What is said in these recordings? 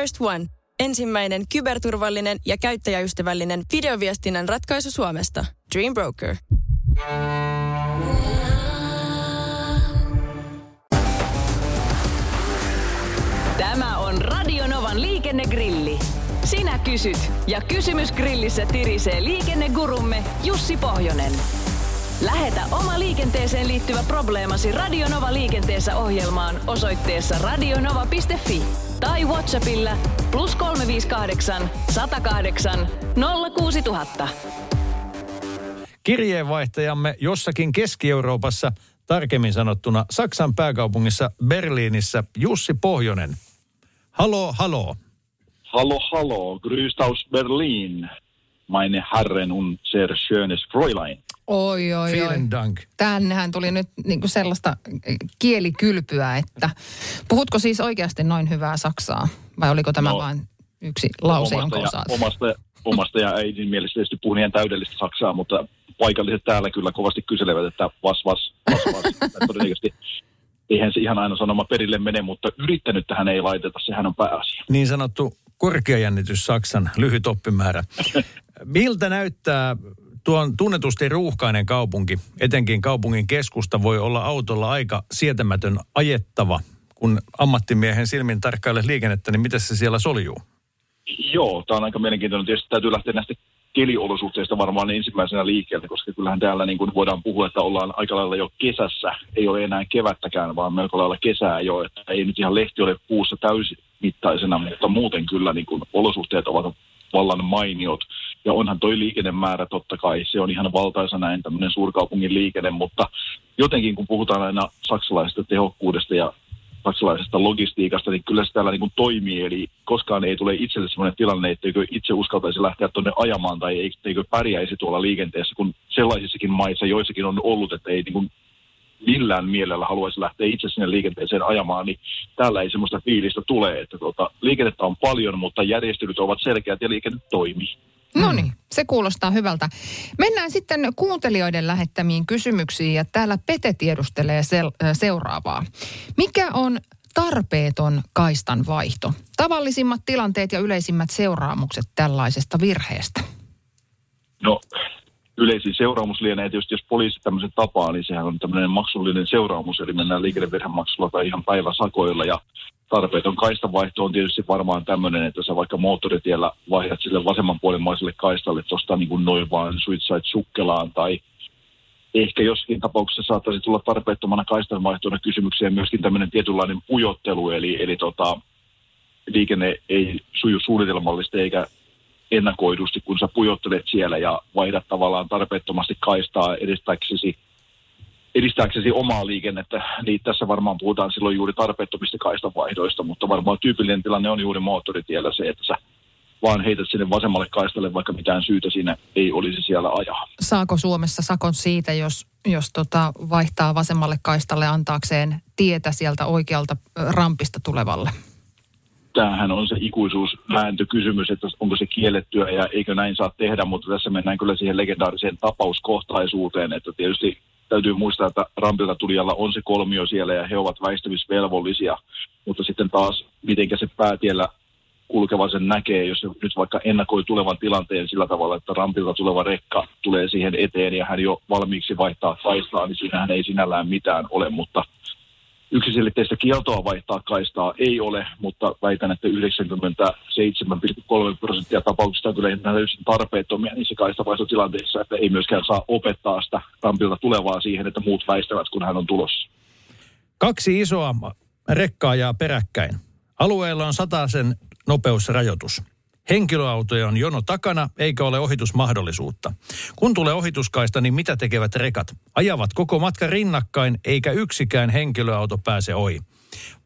First One. Ensimmäinen kyberturvallinen ja käyttäjäystävällinen videoviestinnän ratkaisu Suomesta. Dream Broker. Tämä on Radionovan liikennegrilli. Sinä kysyt ja kysymys grillissä tirisee liikennegurumme Jussi Pohjonen. Lähetä oma liikenteeseen liittyvä probleemasi Radionova liikenteessä ohjelmaan osoitteessa radionova.fi tai Whatsappilla plus 358 108 06000. Kirjeenvaihtajamme jossakin Keski-Euroopassa, tarkemmin sanottuna Saksan pääkaupungissa Berliinissä, Jussi Pohjonen. Halo, halo. Hallo, hallo, grüßt aus Berlin. Meine Herren und sehr schönes Fräulein. Oi, oi, oi. Vielen Dank. Tännehän tuli nyt niin kuin sellaista kielikylpyä, että puhutko siis oikeasti noin hyvää saksaa? Vai oliko tämä No, vain yksi lause, omasta jonka ja, osaat? omasta, omasta ja äidin mielestä tietysti puhun ihan täydellistä saksaa, mutta paikalliset täällä kyllä kovasti kyselevät, että vas, vas, vas, vas. Että Todennäköisesti eihän se ihan aina sanoma perille mene, mutta yrittänyt tähän ei laiteta, sehän on pääasia. Niin sanottu korkeajännitys Saksan lyhyt oppimäärä. Miltä näyttää tuon tunnetusti ruuhkainen kaupunki, etenkin kaupungin keskusta voi olla autolla aika sietämätön ajettava. Kun ammattimiehen silmin tarkkailet liikennettä, niin miten se siellä soljuu? Joo, tämä on aika mielenkiintoinen. Tietysti täytyy lähteä näistä keliolosuhteista varmaan ensimmäisenä liikkeelle, koska kyllähän täällä niin kuin voidaan puhua, että ollaan aika lailla jo kesässä. Ei ole enää kevättäkään, vaan melko lailla kesää jo. Että ei nyt ihan lehti ole puussa täysimittaisena, mutta muuten kyllä niin kuin olosuhteet ovat vallan mainiot. Ja onhan toi liikennemäärä totta kai, se on ihan valtaisa näin tämmöinen suurkaupungin liikenne, mutta jotenkin kun puhutaan aina saksalaisesta tehokkuudesta ja saksalaisesta logistiikasta, niin kyllä se täällä niin kuin toimii. Eli koskaan ei tule itselle sellainen tilanne, etteikö itse uskaltaisi lähteä tuonne ajamaan tai etteikö pärjäisi tuolla liikenteessä, kun sellaisissakin maissa joissakin on ollut, että ei niin kuin millään mielellä haluaisi lähteä itse sinne liikenteeseen ajamaan, niin täällä ei semmoista fiilistä tule, että tuota, liikennettä on paljon, mutta järjestelyt ovat selkeät ja liikenne toimii. No niin, se kuulostaa hyvältä. Mennään sitten kuuntelijoiden lähettämiin kysymyksiin ja täällä Pete tiedustelee sel- seuraavaa. Mikä on tarpeeton kaistan vaihto? Tavallisimmat tilanteet ja yleisimmät seuraamukset tällaisesta virheestä. Yleisin seuraamus lienee tietysti, jos poliisi tämmöisen tapaa, niin sehän on tämmöinen maksullinen seuraamus, eli mennään liikennevirhemaksulla tai ihan päiväsakoilla, ja tarpeeton kaistanvaihto on tietysti varmaan tämmöinen, että sä vaikka moottoritiellä vaihdat sille vasemmanpuolimaiselle kaistalle tuosta niin kuin noin vaan suitsait sukkelaan, tai ehkä joskin tapauksessa saattaisi tulla tarpeettomana kaistanvaihtona kysymykseen myöskin tämmöinen tietynlainen pujottelu, eli, eli tota, liikenne ei suju suunnitelmallisesti eikä ennakoidusti, kun sä pujottelet siellä ja vaihdat tavallaan tarpeettomasti kaistaa edistääksesi, edistääksesi omaa liikennettä, niin tässä varmaan puhutaan silloin juuri tarpeettomista kaistanvaihdoista, mutta varmaan tyypillinen tilanne on juuri moottoritiellä se, että sä vaan heität sinne vasemmalle kaistalle, vaikka mitään syytä siinä ei olisi siellä ajaa. Saako Suomessa sakon siitä, jos, jos tota vaihtaa vasemmalle kaistalle antaakseen tietä sieltä oikealta rampista tulevalle? Tämähän on se ikuisuusvääntökysymys, että onko se kiellettyä ja eikö näin saa tehdä, mutta tässä mennään kyllä siihen legendaariseen tapauskohtaisuuteen, että tietysti täytyy muistaa, että rampilta tulijalla on se kolmio siellä ja he ovat väistämisvelvollisia, mutta sitten taas mitenkä se päätiellä kulkeva sen näkee, jos se nyt vaikka ennakoi tulevan tilanteen sillä tavalla, että rampilta tuleva rekka tulee siihen eteen ja hän jo valmiiksi vaihtaa kaistaa, niin siinähän ei sinällään mitään ole, mutta yksiselitteistä kieltoa vaihtaa kaistaa ei ole, mutta väitän, että 97,3 prosenttia tapauksista on kyllä ihan täysin tarpeettomia niissä kaistavaihtotilanteissa, että ei myöskään saa opettaa sitä rampilta tulevaa siihen, että muut väistävät, kun hän on tulossa. Kaksi isoa rekkaa peräkkäin. Alueella on sen nopeusrajoitus. Henkilöautoja on jono takana, eikä ole ohitusmahdollisuutta. Kun tulee ohituskaista, niin mitä tekevät rekat? Ajavat koko matka rinnakkain, eikä yksikään henkilöauto pääse ohi.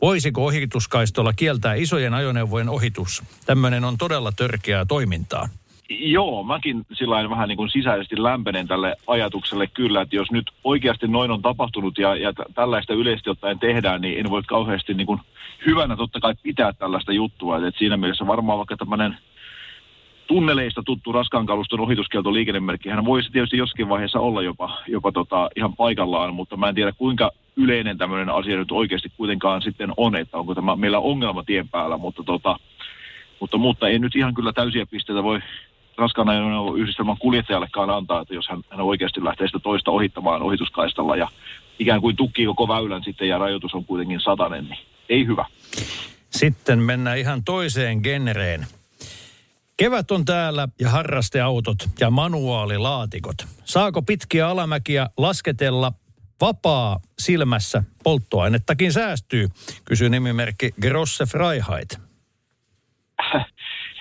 Voisiko ohituskaistolla kieltää isojen ajoneuvojen ohitus? Tämmöinen on todella törkeää toimintaa. Joo, mäkin sillä vähän niin kuin sisäisesti lämpenen tälle ajatukselle kyllä, että jos nyt oikeasti noin on tapahtunut ja, ja tällaista yleisesti ottaen tehdään, niin en voi kauheasti niin kuin hyvänä totta kai pitää tällaista juttua. Et siinä mielessä varmaan vaikka tämmöinen tunneleista tuttu raskaan kaluston ohituskielto liikennemerkkihän voisi tietysti jossakin vaiheessa olla jopa, jopa tota ihan paikallaan, mutta mä en tiedä kuinka yleinen tämmöinen asia nyt oikeasti kuitenkaan sitten on, että onko tämä meillä ongelma tien päällä, mutta tota, Mutta, mutta ei nyt ihan kyllä täysiä pisteitä voi raskaan yhdistelmän kuljettajallekaan antaa, että jos hän, hän oikeasti lähtee sitä toista ohittamaan ohituskaistalla ja ikään kuin tukkii koko väylän sitten ja rajoitus on kuitenkin satanen, niin ei hyvä. Sitten mennään ihan toiseen genreen. Kevät on täällä ja harrasteautot ja manuaalilaatikot. Saako pitkiä alamäkiä lasketella vapaa silmässä polttoainettakin säästyy, kysyy nimimerkki Grosse Freiheit.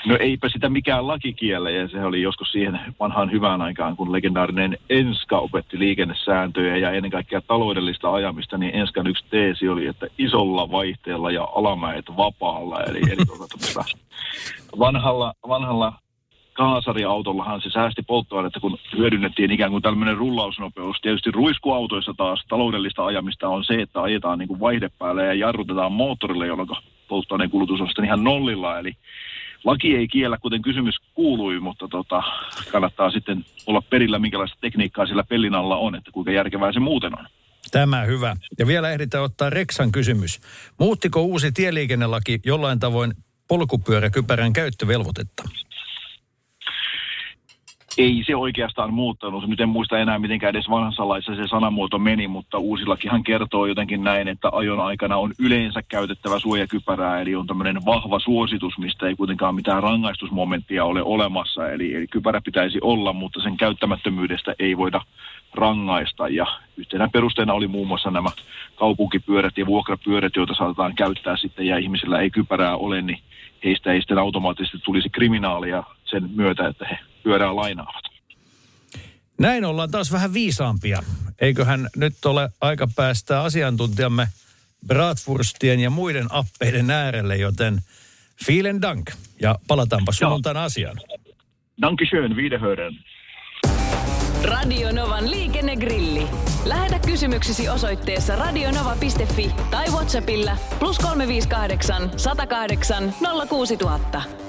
No eipä sitä mikään laki kielle, ja se oli joskus siihen vanhaan hyvään aikaan, kun legendaarinen Enska opetti liikennesääntöjä ja ennen kaikkea taloudellista ajamista, niin Enskan yksi teesi oli, että isolla vaihteella ja alamäet vapaalla, eli, eli tuota, vanhalla, vanhalla kaasariautollahan se säästi polttoainetta, kun hyödynnettiin ikään kuin tämmöinen rullausnopeus. Tietysti ruiskuautoissa taas taloudellista ajamista on se, että ajetaan niin kuin vaihde ja jarrutetaan moottorille, jolloin polttoaineen kulutus on sitten ihan nollilla. Eli laki ei kiellä, kuten kysymys kuului, mutta tota, kannattaa sitten olla perillä, minkälaista tekniikkaa sillä pellin alla on, että kuinka järkevää se muuten on. Tämä hyvä. Ja vielä ehditään ottaa Reksan kysymys. Muuttiko uusi tieliikennelaki jollain tavoin polkupyöräkypärän käyttövelvoitetta? Ei se oikeastaan muuttanut. Nyt en muista enää, miten edes vanhassa laissa se sanamuoto meni, mutta uusillakinhan kertoo jotenkin näin, että ajon aikana on yleensä käytettävä suojakypärää, eli on tämmöinen vahva suositus, mistä ei kuitenkaan mitään rangaistusmomenttia ole olemassa. Eli, eli kypärä pitäisi olla, mutta sen käyttämättömyydestä ei voida rangaista. Ja yhtenä perusteena oli muun muassa nämä kaupunkipyörät ja vuokrapyörät, joita saatetaan käyttää sitten, ja ihmisillä ei kypärää ole, niin heistä ei sitten automaattisesti tulisi kriminaalia sen myötä, että he pyörää lainaavat. Näin ollaan taas vähän viisaampia. Eiköhän nyt ole aika päästä asiantuntijamme Bratwurstien ja muiden appeiden äärelle, joten vielen dank. Ja palataanpa sunnuntaina asiaan. Dankeschön, wiederhören. Radio Novan liikennegrilli. Lähetä kysymyksesi osoitteessa radionova.fi tai Whatsappilla plus 358 108 06000.